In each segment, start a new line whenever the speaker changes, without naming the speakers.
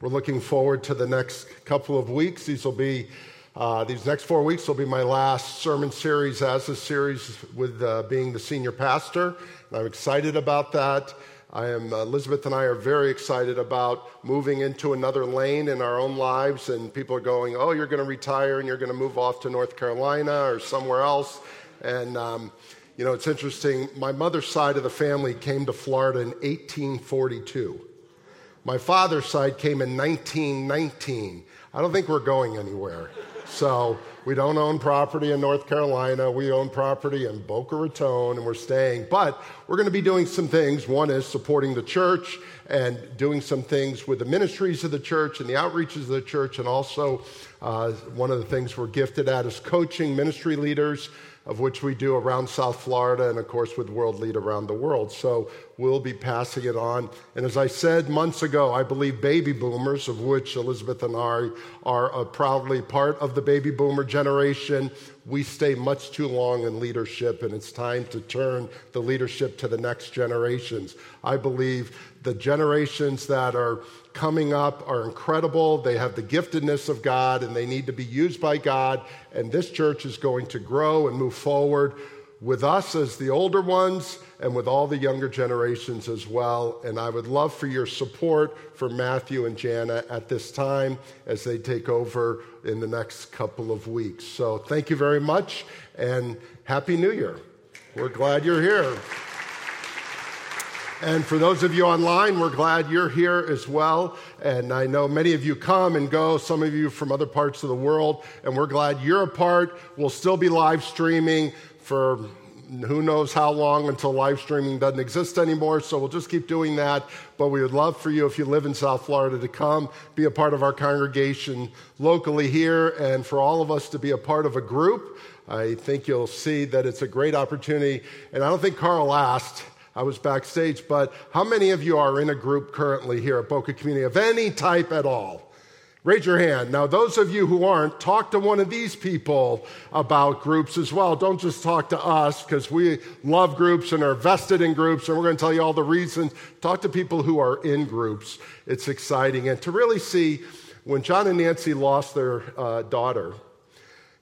We're looking forward to the next couple of weeks. These will be uh, these next four weeks will be my last sermon series as a series with uh, being the senior pastor. And I'm excited about that. I am Elizabeth and I are very excited about moving into another lane in our own lives. And people are going, "Oh, you're going to retire and you're going to move off to North Carolina or somewhere else." And um, you know, it's interesting. My mother's side of the family came to Florida in 1842. My father's side came in 1919. I don't think we're going anywhere. So we don't own property in North Carolina. We own property in Boca Raton, and we're staying. But we're going to be doing some things. One is supporting the church and doing some things with the ministries of the church and the outreaches of the church. And also, uh, one of the things we're gifted at is coaching ministry leaders of which we do around South Florida and, of course, with World Lead around the world. So we'll be passing it on. And as I said months ago, I believe baby boomers, of which Elizabeth and I are a proudly part of the baby boomer generation, we stay much too long in leadership, and it's time to turn the leadership to the next generations. I believe the generations that are coming up are incredible. They have the giftedness of God and they need to be used by God. And this church is going to grow and move forward with us as the older ones and with all the younger generations as well. And I would love for your support for Matthew and Jana at this time as they take over in the next couple of weeks. So thank you very much and Happy New Year. We're glad you're here. And for those of you online, we're glad you're here as well. And I know many of you come and go, some of you from other parts of the world, and we're glad you're a part. We'll still be live streaming for who knows how long until live streaming doesn't exist anymore. So we'll just keep doing that. But we would love for you, if you live in South Florida, to come be a part of our congregation locally here and for all of us to be a part of a group. I think you'll see that it's a great opportunity. And I don't think Carl asked I was backstage, but how many of you are in a group currently here at Boca Community of any type at all? Raise your hand. Now, those of you who aren't, talk to one of these people about groups as well. Don't just talk to us because we love groups and are vested in groups, and we're going to tell you all the reasons. Talk to people who are in groups. It's exciting. And to really see when John and Nancy lost their uh, daughter,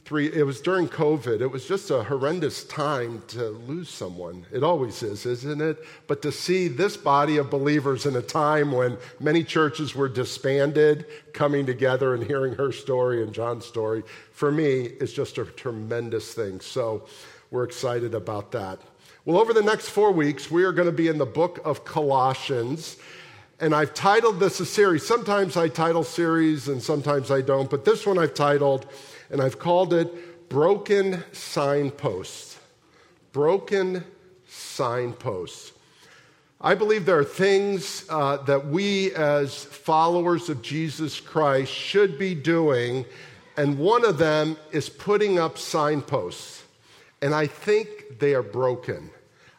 three, it was during COVID. It was just a horrendous time to lose someone. It always is, isn't it? But to see this body of believers in a time when many churches were disbanded, coming together and hearing her story and John's story, for me, is just a tremendous thing. So we're excited about that. Well, over the next four weeks, we are going to be in the book of Colossians. And I've titled this a series. Sometimes I title series and sometimes I don't, but this one I've titled and I've called it Broken Signposts. Broken Signposts. I believe there are things uh, that we as followers of Jesus Christ should be doing, and one of them is putting up signposts. And I think they are broken.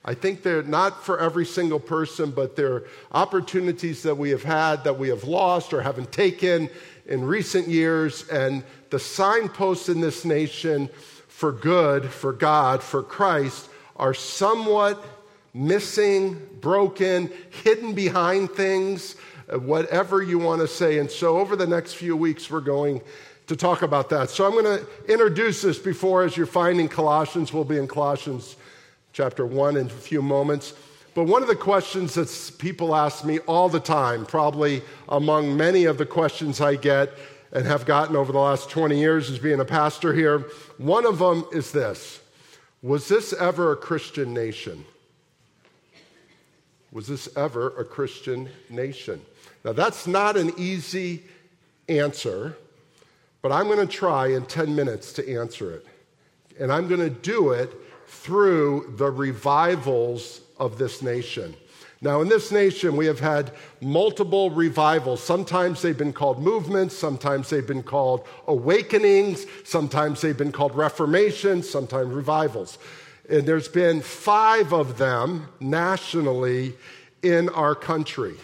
I think they're not for every single person, but they're opportunities that we have had that we have lost or haven't taken in recent years. And the signposts in this nation for good, for God, for Christ are somewhat missing, broken, hidden behind things, uh, whatever you want to say. And so, over the next few weeks, we're going to talk about that. So, I'm going to introduce this before, as you're finding Colossians, we'll be in Colossians chapter 1 in a few moments. But one of the questions that people ask me all the time, probably among many of the questions I get, and have gotten over the last 20 years as being a pastor here. One of them is this Was this ever a Christian nation? Was this ever a Christian nation? Now, that's not an easy answer, but I'm going to try in 10 minutes to answer it. And I'm going to do it through the revivals of this nation. Now, in this nation, we have had multiple revivals. Sometimes they've been called movements, sometimes they've been called awakenings, sometimes they've been called reformations, sometimes revivals. And there's been five of them nationally in our country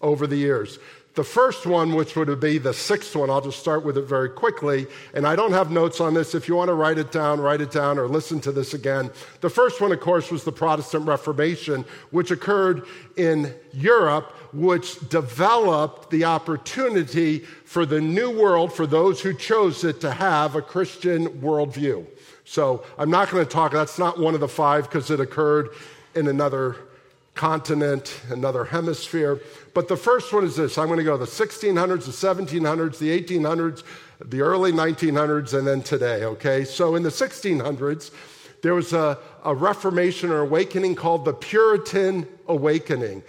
over the years. The first one, which would be the sixth one, I'll just start with it very quickly. And I don't have notes on this. If you want to write it down, write it down or listen to this again. The first one, of course, was the Protestant Reformation, which occurred in Europe, which developed the opportunity for the new world, for those who chose it, to have a Christian worldview. So I'm not going to talk, that's not one of the five because it occurred in another continent, another hemisphere. But the first one is this I'm going to go the 1600s, the 1700s, the 1800s, the early 1900s, and then today, okay? So in the 1600s, there was a, a Reformation or awakening called the Puritan Awakening.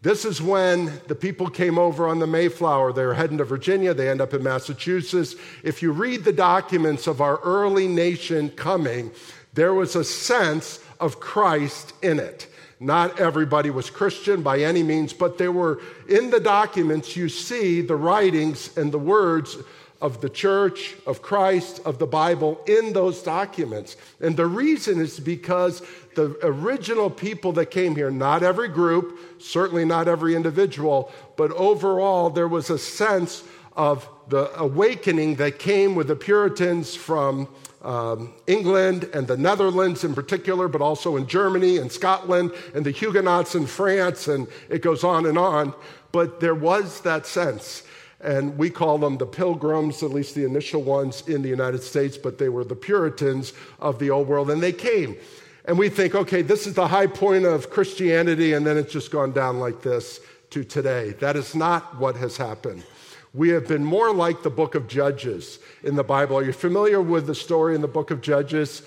This is when the people came over on the Mayflower. They were heading to Virginia. They end up in Massachusetts. If you read the documents of our early nation coming, there was a sense of Christ in it. Not everybody was Christian by any means, but there were in the documents, you see the writings and the words of the church, of Christ, of the Bible in those documents. And the reason is because the original people that came here, not every group, certainly not every individual, but overall, there was a sense of the awakening that came with the Puritans from um, England and the Netherlands in particular, but also in Germany and Scotland and the Huguenots in France, and it goes on and on. But there was that sense. And we call them the pilgrims, at least the initial ones in the United States, but they were the Puritans of the old world. And they came. And we think, okay, this is the high point of Christianity, and then it's just gone down like this to today. That is not what has happened. We have been more like the book of Judges in the Bible. Are you familiar with the story in the book of Judges?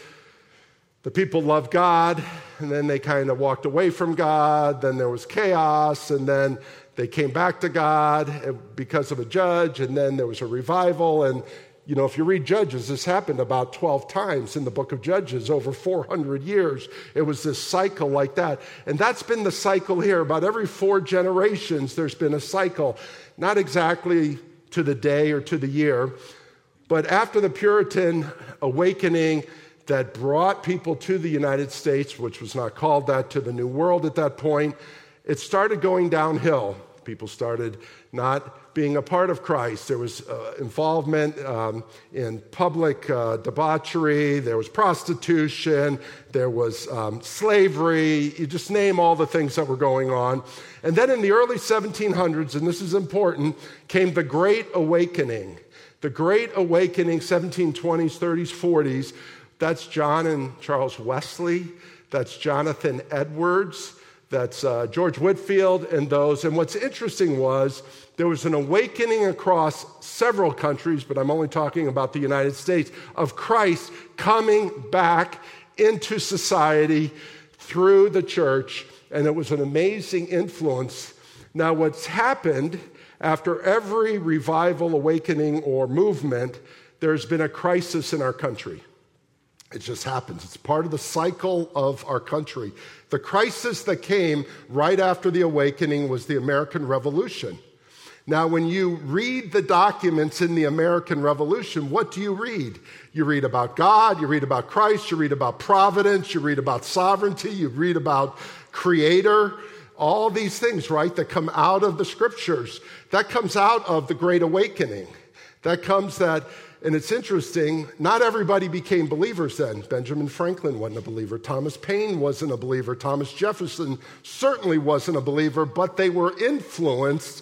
The people loved God, and then they kind of walked away from God. Then there was chaos, and then they came back to God eh, because of a judge, and then there was a revival. And, you know, if you read Judges, this happened about 12 times in the book of Judges over 400 years. It was this cycle like that. And that's been the cycle here. About every four generations, there's been a cycle not exactly to the day or to the year, but after the Puritan awakening that brought people to the United States, which was not called that, to the New World at that point, it started going downhill. People started not being a part of Christ. There was uh, involvement um, in public uh, debauchery, there was prostitution, there was um, slavery. You just name all the things that were going on. And then in the early 1700s, and this is important, came the Great Awakening. The Great Awakening, 1720s, 30s, 40s. That's John and Charles Wesley. That's Jonathan Edwards. That's uh, George Whitefield and those. And what's interesting was there was an awakening across several countries, but I'm only talking about the United States, of Christ coming back into society through the church. And it was an amazing influence. Now, what's happened after every revival, awakening, or movement, there's been a crisis in our country. It just happens. It's part of the cycle of our country. The crisis that came right after the awakening was the American Revolution. Now, when you read the documents in the American Revolution, what do you read? You read about God, you read about Christ, you read about providence, you read about sovereignty, you read about creator, all these things, right, that come out of the scriptures. That comes out of the Great Awakening. That comes that, and it's interesting, not everybody became believers then. Benjamin Franklin wasn't a believer. Thomas Paine wasn't a believer. Thomas Jefferson certainly wasn't a believer, but they were influenced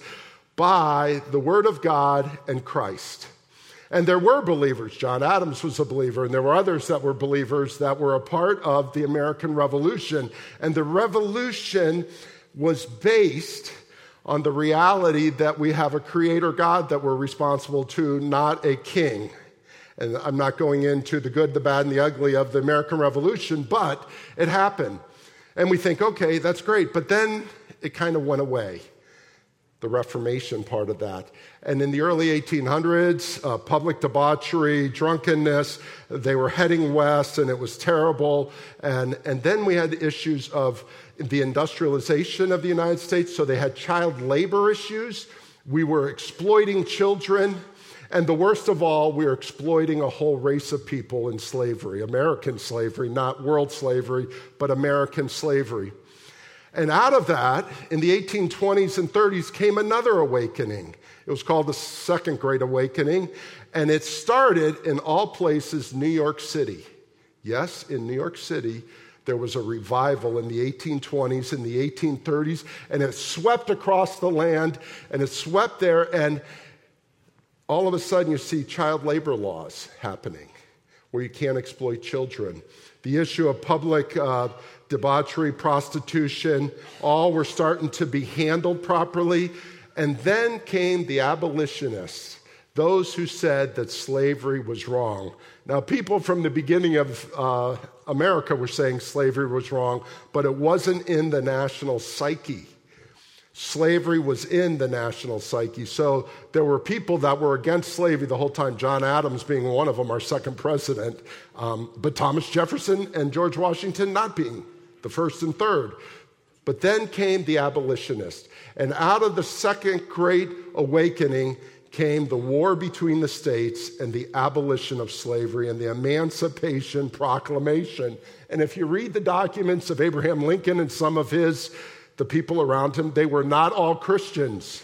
by the Word of God and Christ. And there were believers. John Adams was a believer, and there were others that were believers that were a part of the American Revolution. And the revolution was based on the reality that we have a creator God that we're responsible to, not a king. And I'm not going into the good, the bad, and the ugly of the American Revolution, but it happened. And we think, okay, that's great. But then it kind of went away the Reformation part of that. And in the early 1800s, uh, public debauchery, drunkenness, they were heading west and it was terrible. And, and then we had issues of the industrialization of the United States, so they had child labor issues. We were exploiting children. And the worst of all, we were exploiting a whole race of people in slavery, American slavery, not world slavery, but American slavery. And out of that, in the 1820s and 30s, came another awakening. It was called the Second Great Awakening, and it started in all places, New York City. Yes, in New York City, there was a revival in the 1820s and the 1830s, and it swept across the land, and it swept there, and all of a sudden you see child labor laws happening where you can't exploit children. The issue of public uh, debauchery, prostitution, all were starting to be handled properly. And then came the abolitionists, those who said that slavery was wrong. Now, people from the beginning of uh, America were saying slavery was wrong, but it wasn't in the national psyche. Slavery was in the national psyche. So there were people that were against slavery the whole time, John Adams being one of them, our second president, um, but Thomas Jefferson and George Washington not being the first and third. But then came the abolitionists. And out of the second great awakening came the war between the states and the abolition of slavery and the Emancipation Proclamation. And if you read the documents of Abraham Lincoln and some of his, the people around him, they were not all Christians,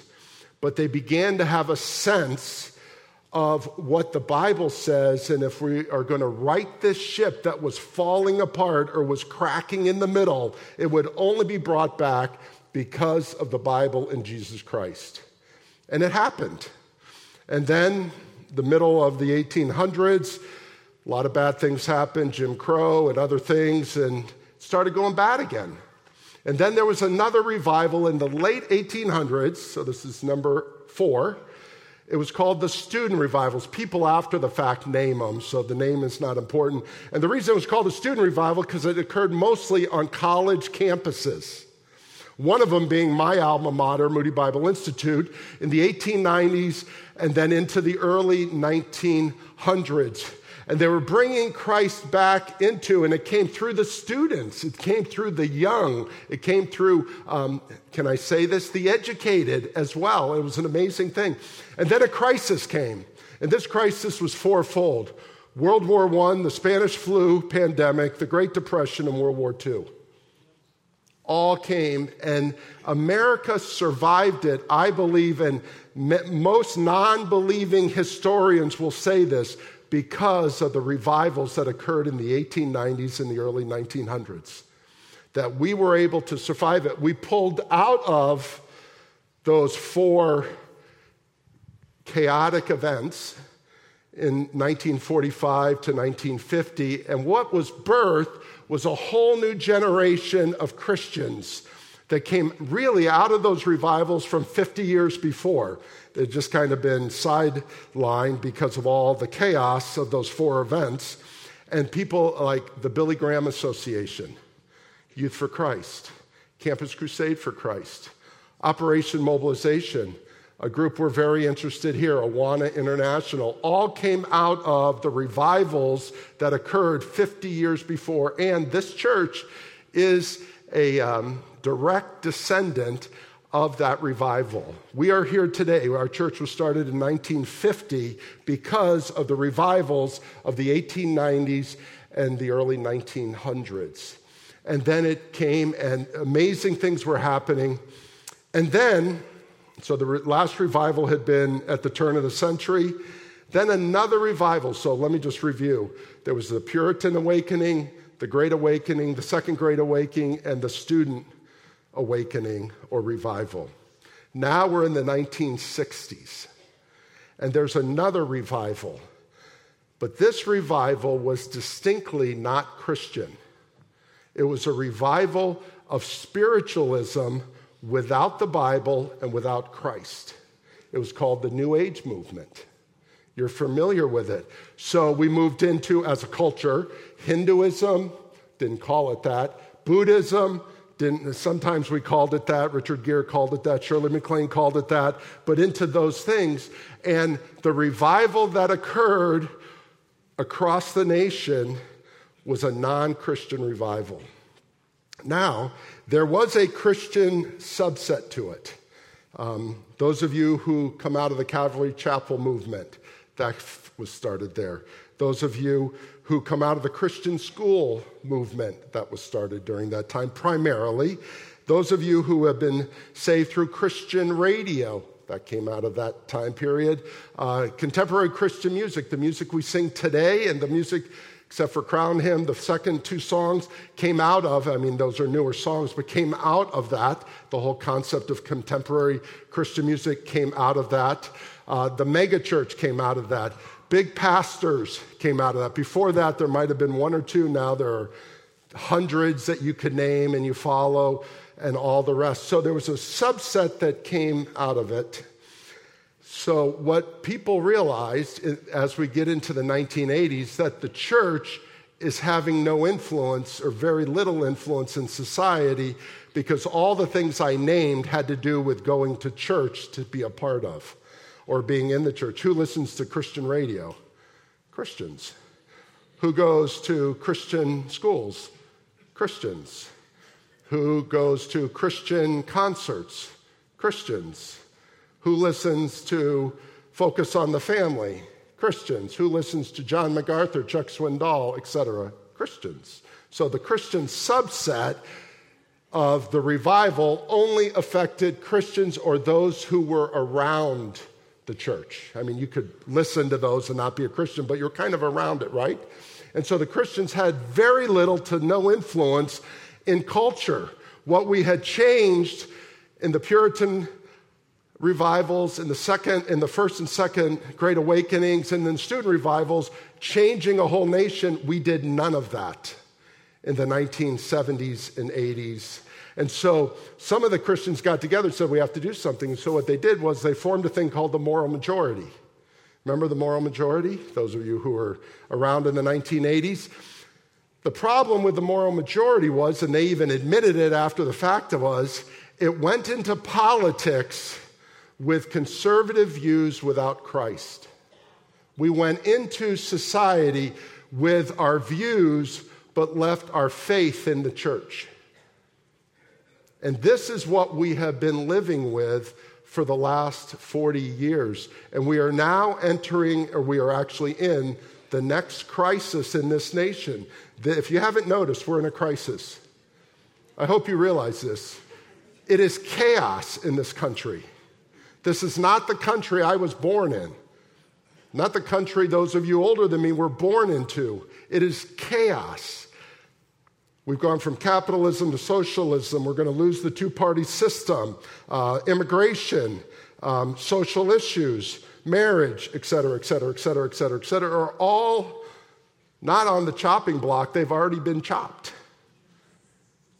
but they began to have a sense of what the Bible says. And if we are going to right this ship that was falling apart or was cracking in the middle, it would only be brought back because of the Bible and Jesus Christ. And it happened. And then, the middle of the 1800s, a lot of bad things happened, Jim Crow and other things, and it started going bad again. And then there was another revival in the late 1800s, so this is number four. It was called the student revivals. People after the fact name them, so the name is not important. And the reason it was called a student revival because it occurred mostly on college campuses. One of them being my alma mater, Moody Bible Institute, in the 1890s and then into the early 1900s. And they were bringing Christ back into, and it came through the students, it came through the young, it came through, um, can I say this, the educated as well. It was an amazing thing. And then a crisis came, and this crisis was fourfold World War I, the Spanish flu pandemic, the Great Depression, and World War II all came, and America survived it, I believe, and most non believing historians will say this because of the revivals that occurred in the 1890s and the early 1900s. That we were able to survive it. We pulled out of those four chaotic events in 1945 to 1950, and what was birthed was a whole new generation of Christians that came really out of those revivals from 50 years before. They'd just kind of been sidelined because of all the chaos of those four events. And people like the Billy Graham Association, Youth for Christ, Campus Crusade for Christ, Operation Mobilization, a group we're very interested here, Awana International, all came out of the revivals that occurred 50 years before. And this church is a um, direct descendant of that revival. We are here today. Our church was started in 1950 because of the revivals of the 1890s and the early 1900s. And then it came, and amazing things were happening. And then, so the last revival had been at the turn of the century. Then another revival. So let me just review. There was the Puritan awakening, the Great Awakening, the Second Great Awakening, and the Student awakening or revival. Now we're in the 1960s, and there's another revival. But this revival was distinctly not Christian. It was a revival of spiritualism without the Bible and without Christ. It was called the New Age movement. You're familiar with it. So we moved into, as a culture, Hinduism, didn't call it that, Buddhism, didn't, sometimes we called it that. Richard Gere called it that. Shirley MacLaine called it that. But into those things. And the revival that occurred across the nation was a non Christian revival. Now, there was a Christian subset to it. Um, those of you who come out of the Calvary Chapel movement, that was started there. Those of you who come out of the Christian school movement that was started during that time, primarily, Those of you who have been saved through Christian radio, that came out of that time period. Uh, contemporary Christian music, the music we sing today, and the music, except for Crown Him, the second two songs came out of, I mean, those are newer songs, but came out of that. The whole concept of contemporary Christian music came out of that. Uh, the megachurch came out of that. Big pastors came out of that. Before that, there might have been one or two. Now there are hundreds that you could name and you follow and all the rest. So there was a subset that came out of it. So what people realized as we get into the 1980s that the church is having no influence or very little influence in society because all the things I named had to do with going to church to be a part of or being in the church. Who listens to Christian radio? Christians. Who goes to Christian schools? Christians. Who goes to Christian concerts? Christians. Who listens to Focus on the Family? Christians. Who listens to John MacArthur, Chuck Swindoll, etc.? Christians. So the Christian subset of the revival only affected Christians or those who were around the church. I mean, you could listen to those and not be a Christian, but you're kind of around it, right? And so the Christians had very little to no influence in culture. What we had changed in the Puritan revivals, in the second, in the first and second Great Awakenings, and then student revivals, changing a whole nation, we did none of that in the 1970s and 80s and so some of the Christians got together and said, we have to do something. And so what they did was they formed a thing called the moral majority. Remember the moral majority? Those of you who were around in the 1980s. The problem with the moral majority was, and they even admitted it after the fact, was it went into politics with conservative views without Christ. We went into society with our views, but left our faith in the church. And this is what we have been living with for the last 40 years. And we are now entering, or we are actually in, the next crisis in this nation. If you haven't noticed, we're in a crisis. I hope you realize this. It is chaos in this country. This is not the country I was born in, not the country those of you older than me were born into. It is chaos. We've gone from capitalism to socialism. We're going to lose the two party system, uh, immigration, um, social issues, marriage, et cetera, et cetera, et cetera, et cetera, et cetera, are all not on the chopping block. They've already been chopped.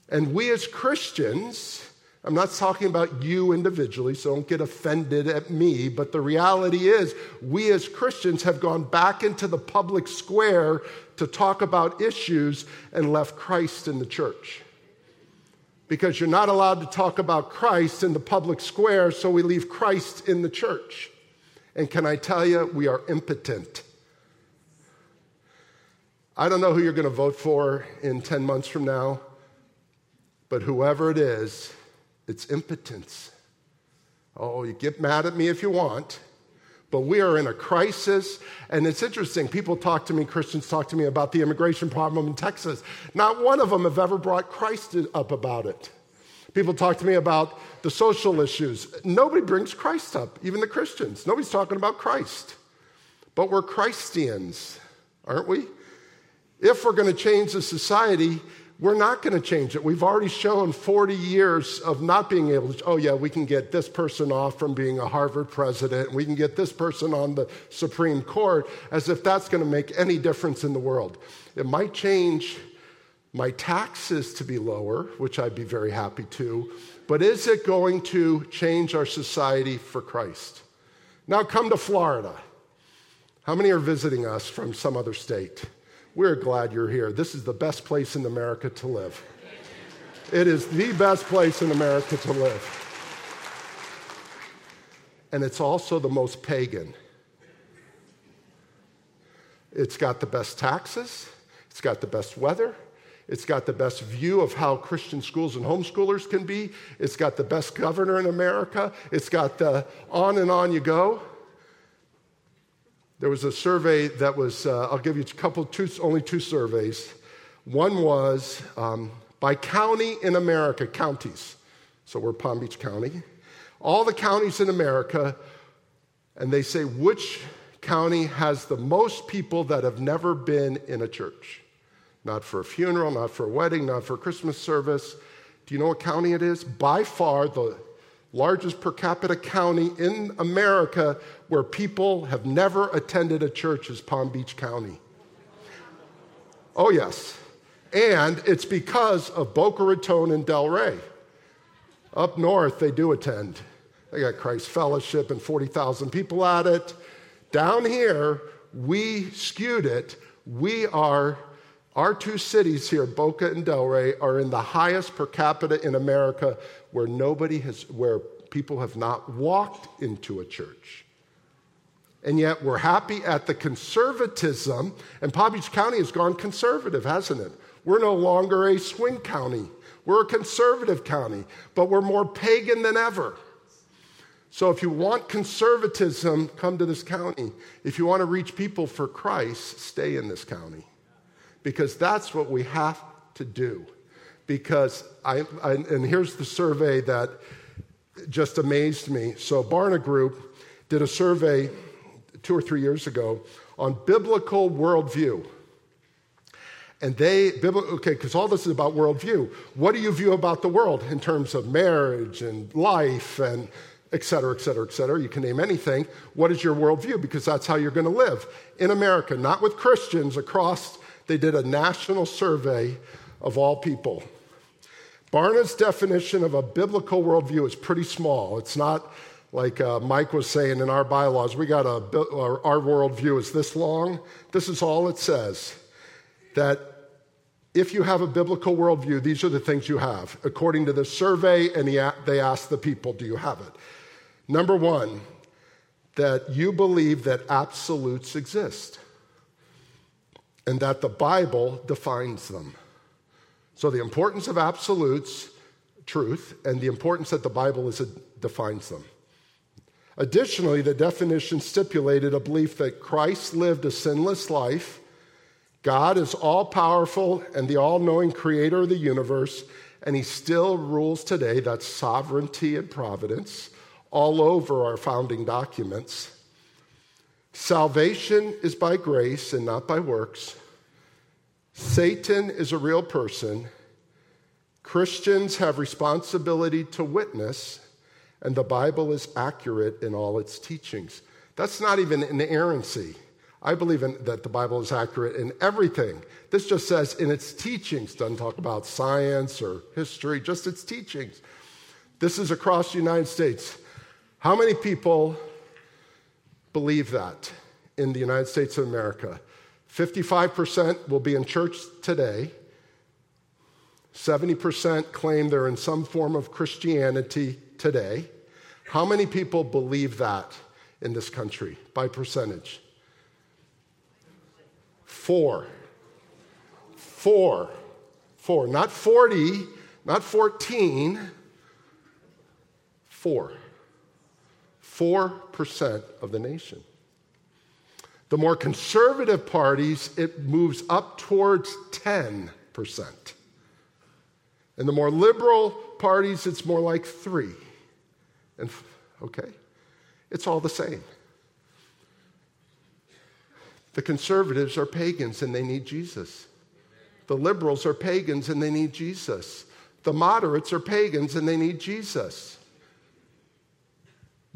And we as Christians, I'm not talking about you individually, so don't get offended at me, but the reality is, we as Christians have gone back into the public square to talk about issues and left Christ in the church. Because you're not allowed to talk about Christ in the public square, so we leave Christ in the church. And can I tell you, we are impotent. I don't know who you're going to vote for in 10 months from now, but whoever it is, it's impotence. Oh, you get mad at me if you want, but we are in a crisis. And it's interesting. People talk to me, Christians talk to me about the immigration problem in Texas. Not one of them have ever brought Christ up about it. People talk to me about the social issues. Nobody brings Christ up, even the Christians. Nobody's talking about Christ. But we're Christians, aren't we? If we're going to change the society, we're not going to change it. We've already shown 40 years of not being able to, oh, yeah, we can get this person off from being a Harvard president. We can get this person on the Supreme Court, as if that's going to make any difference in the world. It might change my taxes to be lower, which I'd be very happy to, but is it going to change our society for Christ? Now come to Florida. How many are visiting us from some other state? We're glad you're here. This is the best place in America to live. It is the best place in America to live. And it's also the most pagan. It's got the best taxes, it's got the best weather, it's got the best view of how Christian schools and homeschoolers can be, it's got the best governor in America, it's got the on and on you go. There was a survey that was, uh, I'll give you a couple, two, only two surveys. One was um, by county in America, counties. So we're Palm Beach County. All the counties in America, and they say which county has the most people that have never been in a church. Not for a funeral, not for a wedding, not for a Christmas service. Do you know what county it is? By far the largest per capita county in America where people have never attended a church is Palm Beach County. Oh, yes. And it's because of Boca Raton and Delray. Up north, they do attend. They got Christ Fellowship and 40,000 people at it. Down here, we skewed it. We are, our two cities here, Boca and Delray, are in the highest per capita in America where nobody has, where people have not walked into a church. And yet we're happy at the conservatism, and Palm Beach County has gone conservative, hasn't it? We're no longer a swing county. We're a conservative county, but we're more pagan than ever. So if you want conservatism, come to this county. If you want to reach people for Christ, stay in this county. Because that's what we have to do. Because I, I and here's the survey that just amazed me. So Barna Group did a survey two or three years ago on biblical worldview. And they, okay, because all this is about worldview. What do you view about the world in terms of marriage and life and et cetera, et cetera, et cetera? You can name anything. What is your worldview? Because that's how you're going to live in America, not with Christians across. They did a national survey of all people. Barna's definition of a biblical worldview is pretty small. It's not like uh, Mike was saying in our bylaws, we got a, our, worldview is this long. This is all it says that if you have a biblical worldview, these are the things you have. According to the survey, and he, they asked the people, do you have it? Number one, that you believe that absolutes exist and that the Bible defines them. So, the importance of absolutes, truth, and the importance that the Bible is defines them. Additionally, the definition stipulated a belief that Christ lived a sinless life God is all powerful and the all knowing creator of the universe, and he still rules today. That's sovereignty and providence all over our founding documents. Salvation is by grace and not by works. Satan is a real person. Christians have responsibility to witness, and the Bible is accurate in all its teachings. That's not even inerrancy. I believe in, that the Bible is accurate in everything. This just says in its teachings, doesn't talk about science or history, just its teachings. This is across the United States. How many people believe that in the United States of America? 55% will be in church today. 70% claim they're in some form of Christianity today. How many people believe that in this country by percentage? Four. Four. Four. Not 40, not 14. Four. 4% of the nation. The more conservative parties, it moves up towards 10%. And the more liberal parties, it's more like 3. And okay, it's all the same. The conservatives are pagans and they need Jesus. The liberals are pagans and they need Jesus. The moderates are pagans and they need Jesus.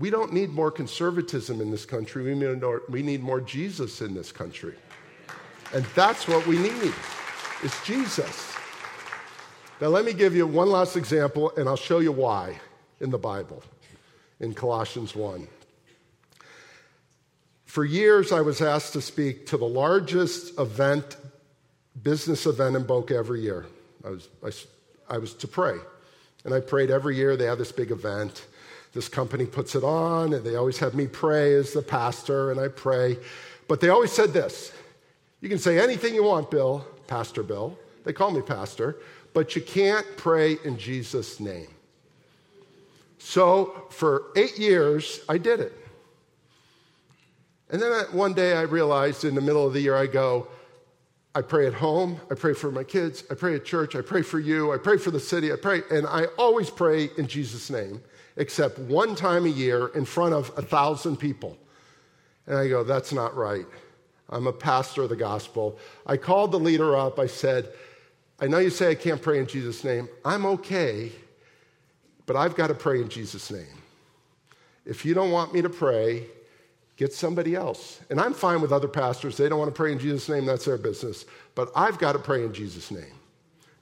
We don't need more conservatism in this country. We need more, we need more Jesus in this country. And that's what we need is Jesus. Now let me give you one last example and I'll show you why in the Bible in Colossians 1. For years, I was asked to speak to the largest event, business event in Boca every year. I was, I, I was to pray. And I prayed every year. They have this big event. This company puts it on, and they always have me pray as the pastor, and I pray. But they always said this You can say anything you want, Bill, Pastor Bill. They call me pastor, but you can't pray in Jesus' name. So for eight years, I did it. And then one day I realized in the middle of the year, I go, I pray at home, I pray for my kids, I pray at church, I pray for you, I pray for the city, I pray, and I always pray in Jesus' name, except one time a year in front of a thousand people. And I go, that's not right. I'm a pastor of the gospel. I called the leader up. I said, I know you say I can't pray in Jesus' name. I'm okay, but I've got to pray in Jesus' name. If you don't want me to pray, get somebody else. And I'm fine with other pastors. They don't want to pray in Jesus' name, that's their business. But I've got to pray in Jesus' name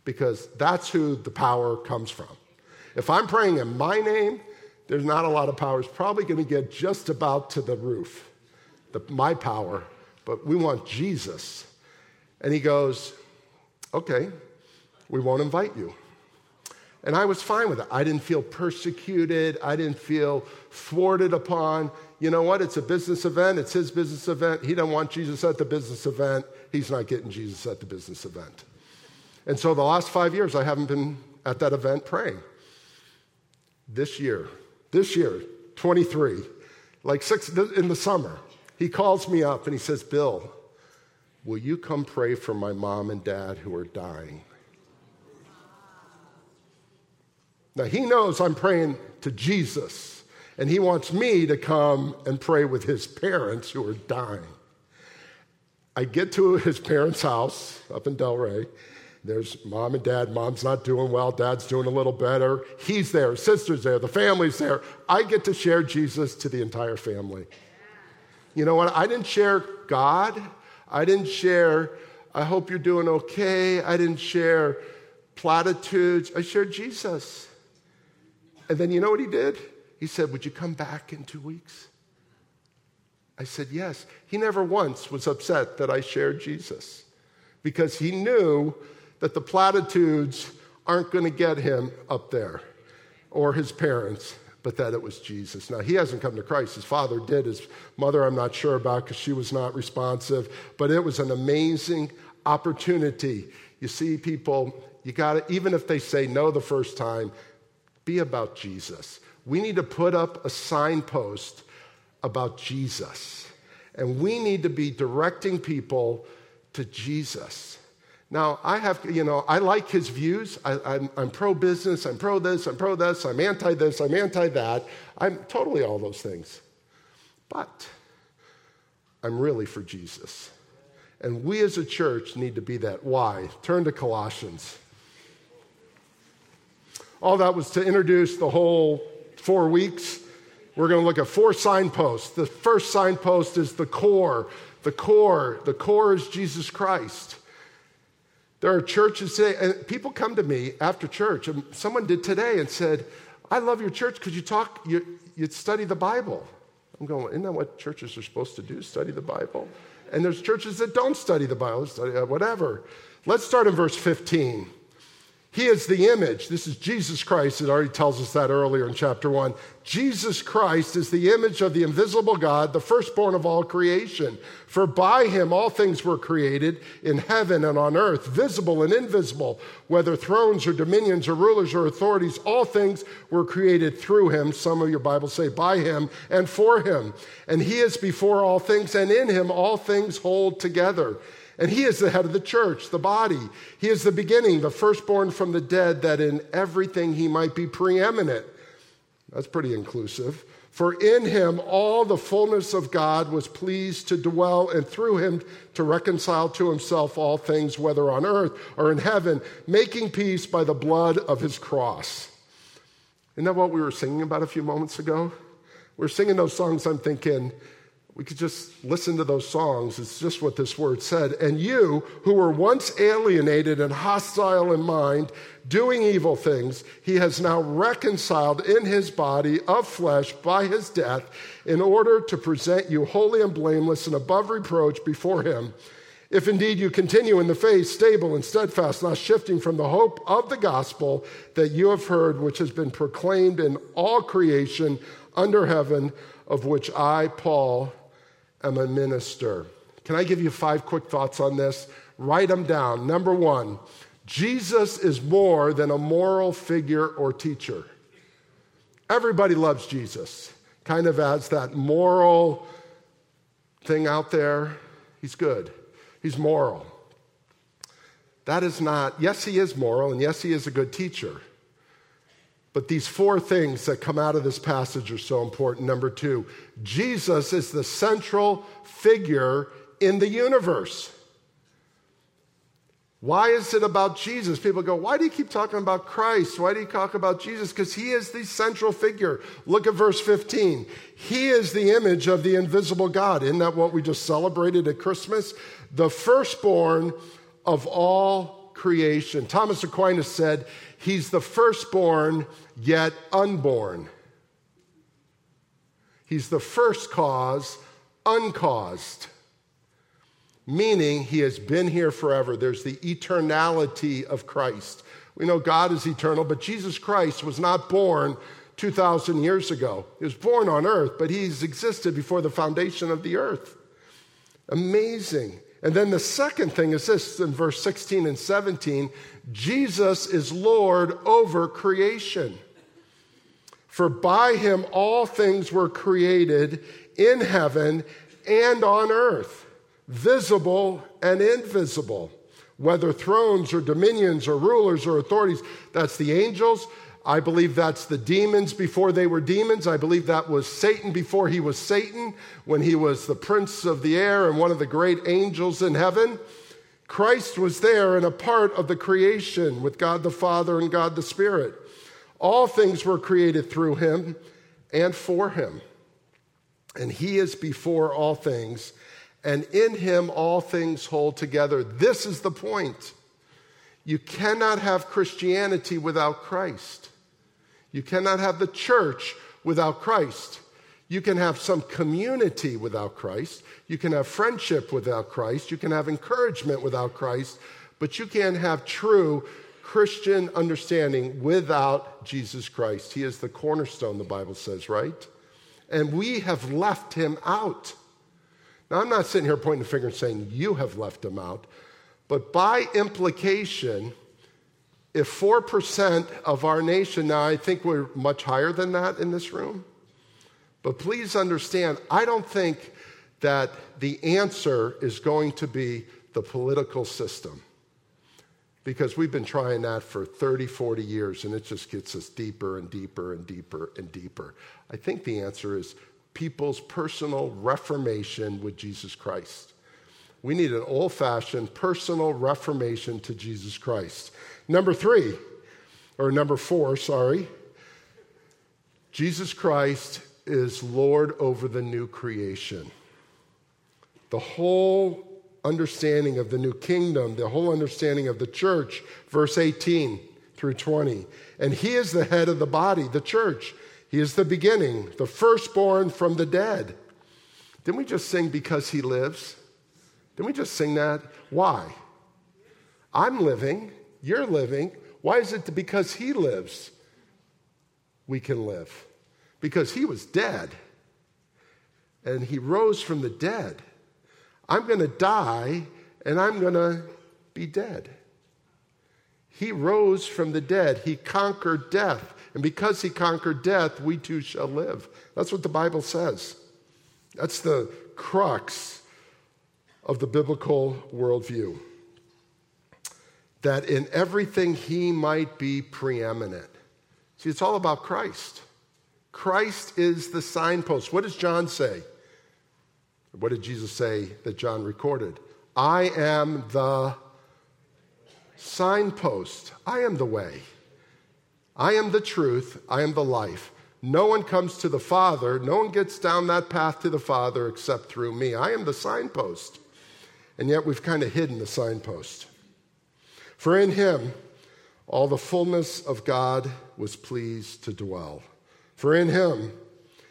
because that's who the power comes from. If I'm praying in my name, there's not a lot of power. It's probably going to get just about to the roof, the, my power, but we want Jesus. And he goes, Okay, we won't invite you. And I was fine with it. I didn't feel persecuted. I didn't feel thwarted upon. You know what? It's a business event. It's his business event. He doesn't want Jesus at the business event. He's not getting Jesus at the business event. And so the last five years, I haven't been at that event praying. This year, this year, 23, like six in the summer, he calls me up and he says, Bill, will you come pray for my mom and dad who are dying? Now, he knows I'm praying to Jesus, and he wants me to come and pray with his parents who are dying. I get to his parents' house up in Delray. There's mom and dad. Mom's not doing well. Dad's doing a little better. He's there. Sister's there. The family's there. I get to share Jesus to the entire family. You know what? I didn't share God. I didn't share, I hope you're doing okay. I didn't share platitudes. I shared Jesus. And then you know what he did? He said, Would you come back in two weeks? I said, Yes. He never once was upset that I shared Jesus because he knew that the platitudes aren't going to get him up there or his parents, but that it was Jesus. Now, he hasn't come to Christ. His father did. His mother, I'm not sure about because she was not responsive, but it was an amazing opportunity. You see, people, you got to, even if they say no the first time, be about Jesus. We need to put up a signpost about Jesus. And we need to be directing people to Jesus. Now, I have, you know, I like his views. I, am pro business, I'm pro this, I'm pro this, I'm anti this, I'm anti that. I'm totally all those things. But I'm really for Jesus. And we as a church need to be that. Why? Turn to Colossians. All that was to introduce the whole four weeks. We're going to look at four signposts. The first signpost is the core. The core, the core is Jesus Christ. There are churches today, and people come to me after church, and someone did today and said, I love your church because you talk, you, you study the Bible. I'm going, isn't that what churches are supposed to do, study the Bible? And there's churches that don't study the Bible, study uh, whatever. Let's start in verse 15. He is the image. This is Jesus Christ. It already tells us that earlier in chapter 1. Jesus Christ is the image of the invisible God, the firstborn of all creation. For by him all things were created in heaven and on earth, visible and invisible, whether thrones or dominions or rulers or authorities, all things were created through him. Some of your Bibles say by him and for him. And he is before all things, and in him all things hold together. And he is the head of the church, the body. He is the beginning, the firstborn from the dead, that in everything he might be preeminent. That's pretty inclusive. For in him all the fullness of God was pleased to dwell, and through him to reconcile to himself all things, whether on earth or in heaven, making peace by the blood of his cross. Isn't that what we were singing about a few moments ago? We we're singing those songs, I'm thinking, we could just listen to those songs. It's just what this word said. And you, who were once alienated and hostile in mind, doing evil things, he has now reconciled in his body of flesh by his death, in order to present you holy and blameless and above reproach before him. If indeed you continue in the faith, stable and steadfast, not shifting from the hope of the gospel that you have heard, which has been proclaimed in all creation under heaven, of which I, Paul, am a minister. Can I give you five quick thoughts on this? Write them down. Number one, Jesus is more than a moral figure or teacher. Everybody loves Jesus, kind of as that moral thing out there. He's good, he's moral. that is not, yes, he is moral, and yes, he is a good teacher. But these four things that come out of this passage are so important. Number two, Jesus is the central figure in the universe. Why is it about Jesus? People go, why do you keep talking about Christ? Why do you talk about Jesus? Because he is the central figure. Look at verse 15. He is the image of the invisible God. Isn't that what we just celebrated at Christmas? The firstborn of all creation. Thomas Aquinas said, He's the firstborn, yet unborn. He's the first cause, uncaused meaning he has been here forever. There's the eternality of Christ. We know God is eternal, but Jesus Christ was not born 2,000 years ago. He was born on earth, but he's existed before the foundation of the earth. Amazing. And then the second thing is this in verse 16 and 17 Jesus is Lord over creation. For by him all things were created in heaven and on earth visible and invisible, whether thrones or dominions or rulers or authorities. That's the angels. I believe that's the demons before they were demons. I believe that was Satan before he was Satan, when he was the prince of the air and one of the great angels in heaven. Christ was there and a part of the creation with God the Father and God the Spirit. All things were created through him and for him. And he is before all things and in him all things hold together. This is the point. You cannot have Christianity without Christ. You cannot have the church without Christ. You can have some community without Christ. You can have friendship without Christ. You can have encouragement without Christ. But you can't have true Christian understanding without Jesus Christ. He is the cornerstone, the Bible says, right? And we have left him out. Now, I'm not sitting here pointing the finger and saying you have left him out, but by implication, if 4% of our nation, now I think we're much higher than that in this room, but please understand, I don't think that the answer is going to be the political system because we've been trying that for 30, 40 years and it just gets us deeper and deeper and deeper and deeper. I think the answer is people's personal reformation with Jesus Christ. We need an old fashioned personal reformation to Jesus Christ. Number three, or number four, sorry, Jesus Christ is Lord over the new creation. The whole understanding of the new kingdom, the whole understanding of the church, verse 18 through 20. And he is the head of the body, the church. He is the beginning, the firstborn from the dead. Didn't we just sing because he lives? Didn't we just sing that? Why? I'm living, you're living. Why is it because he lives we can live? Because he was dead and he rose from the dead. I'm going to die and I'm going to be dead. He rose from the dead, he conquered death. And because he conquered death, we too shall live. That's what the Bible says. That's the crux of the biblical worldview. That in everything he might be preeminent. See, it's all about Christ. Christ is the signpost. What does John say? What did Jesus say that John recorded? I am the signpost. I am the way. I am the truth, I am the life. No one comes to the Father, no one gets down that path to the Father except through me. I am the signpost. And yet we've kind of hidden the signpost. For in him, all the fullness of God was pleased to dwell. For in him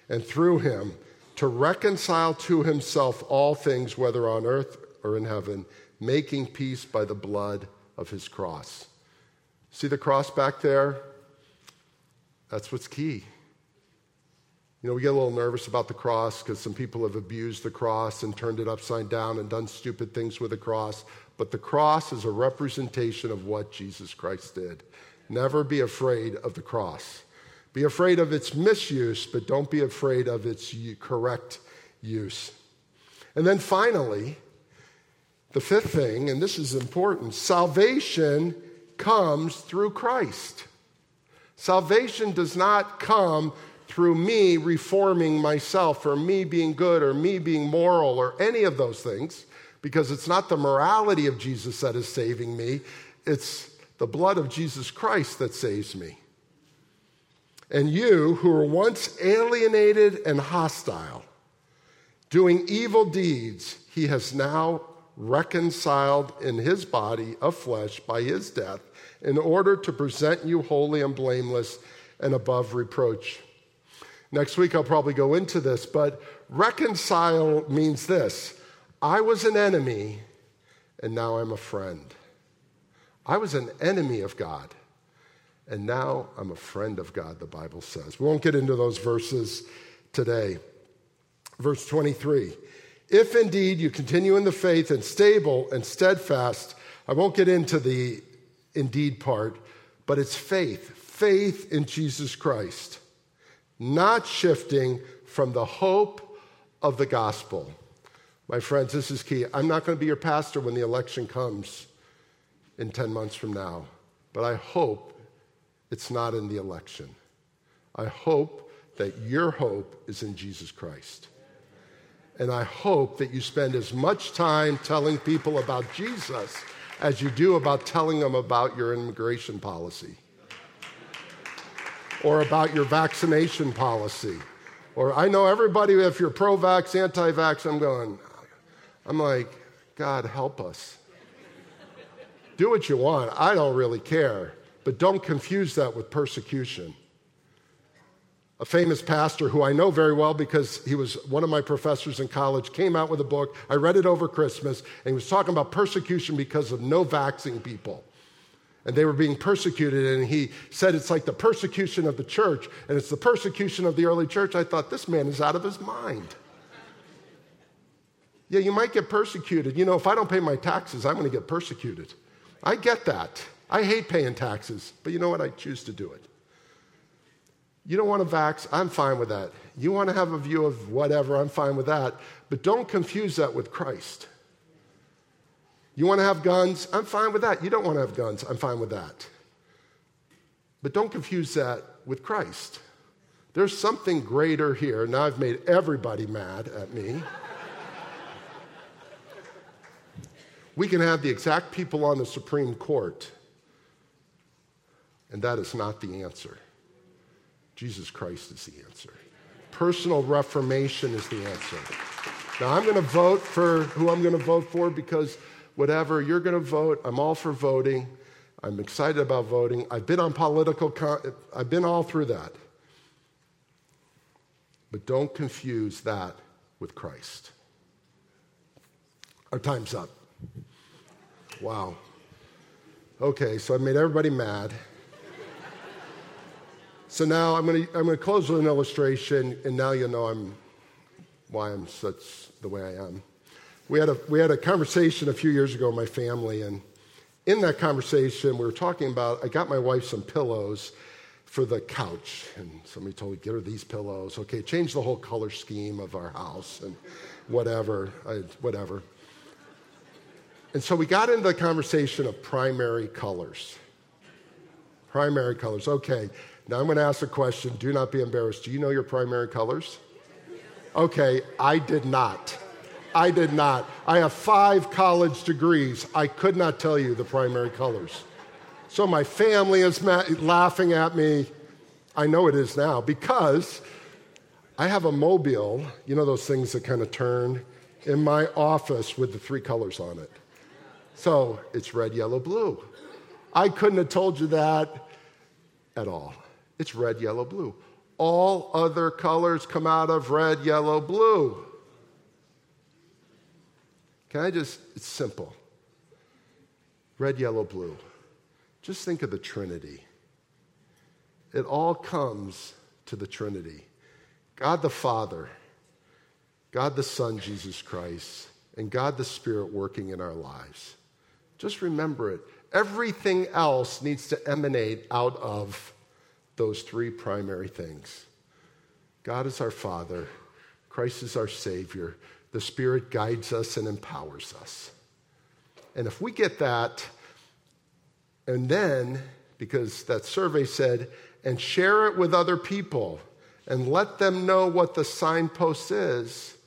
and through him, to reconcile to himself all things, whether on earth or in heaven, making peace by the blood of his cross. See the cross back there? That's what's key. You know, we get a little nervous about the cross because some people have abused the cross and turned it upside down and done stupid things with the cross. But the cross is a representation of what Jesus Christ did. Never be afraid of the cross. Be afraid of its misuse, but don't be afraid of its correct use. And then finally, The fifth thing, and this is important salvation comes through Christ. Salvation does not come through me reforming myself or me being good or me being moral or any of those things, because it's not the morality of Jesus that is saving me, it's the blood of Jesus Christ that saves me. And you, who were once alienated and hostile, doing evil deeds, he has now reconciled in his body of flesh by his death in order to present you holy and blameless and above reproach. Next week, I'll probably go into this, but reconcile means this I was an enemy, and now I'm a friend. I was an enemy of God, and now I'm a friend of God, the Bible says. We won't get into those verses today. Verse 23 If indeed you continue in the faith and stable and steadfast, I won't get into the indeed part, but it's faith, faith in Jesus Christ, not shifting from the hope of the gospel. My friends, this is key. I'm not going to be your pastor when the election comes in 10 months from now, but I hope it's not in the election. I hope that your hope is in Jesus Christ. And I hope that you spend as much time telling people about Jesus as you do about telling them about your immigration policy or about your vaccination policy. Or I know everybody, if you're pro vax, anti vax, I'm going, I'm like, God, help us. Do what you want. I don't really care. But don't confuse that with persecution a famous pastor who I know very well because he was one of my professors in college, came out with a book. I read it over Christmas, and he was talking about persecution because of no vaxing people. And they were being persecuted, and he said it's like the persecution of the church, and it's the persecution of the early church. I thought, this man is out of his mind. Yeah, you might get persecuted. You know, if I don't pay my taxes, I'm going to get persecuted. I get that. I hate paying taxes, but you know what? I choose to do it. You don't want to vax, I'm fine with that. You want to have a view of whatever, I'm fine with that. But don't confuse that with Christ. You want to have guns, I'm fine with that. You don't want to have guns, I'm fine with that. But don't confuse that with Christ. There's something greater here. Now I've made everybody mad at me. we can have the exact people on the Supreme Court, and that is not the answer. Jesus Christ is the answer. Personal reformation is the answer. Now, I'm going to vote for who I'm going to vote for because whatever you're going to vote, I'm all for voting. I'm excited about voting. I've been on political, con- I've been all through that. But don't confuse that with Christ. Our time's up. Wow. Okay, so I made everybody mad. So now I'm going to I'm going to close with an illustration, and now you'll know I'm why I'm such the way I am. We had a we had a conversation a few years ago with my family, and in that conversation we were talking about I got my wife some pillows for the couch, and somebody told me get her these pillows. Okay, change the whole color scheme of our house and whatever, I, whatever. And so we got into the conversation of primary colors. Primary colors. Okay, now I'm going to ask a question. Do not be embarrassed. Do you know your primary colors? Okay, I did not. I did not. I have five college degrees. I could not tell you the primary colors. So my family is ma- laughing at me. I know it is now because I have a mobile, you know, those things that kind of turn, in my office with the three colors on it. So it's red, yellow, blue. I couldn't have told you that at all. It's red, yellow, blue. All other colors come out of red, yellow, blue. Can I just, it's simple. Red, yellow, blue. Just think of the Trinity. It all comes to the Trinity God the Father, God the Son, Jesus Christ, and God the Spirit working in our lives. Just remember it. Everything else needs to emanate out of those three primary things God is our Father, Christ is our Savior, the Spirit guides us and empowers us. And if we get that, and then, because that survey said, and share it with other people and let them know what the signpost is,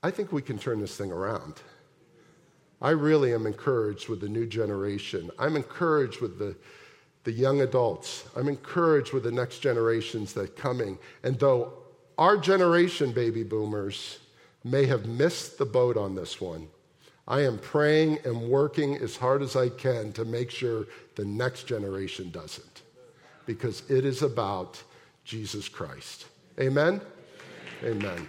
I think we can turn this thing around. I really am encouraged with the new generation. I'm encouraged with the, the young adults. I'm encouraged with the next generations that coming. And though our generation, baby boomers, may have missed the boat on this one, I am praying and working as hard as I can to make sure the next generation doesn't. Because it is about Jesus Christ. Amen? Amen. Amen.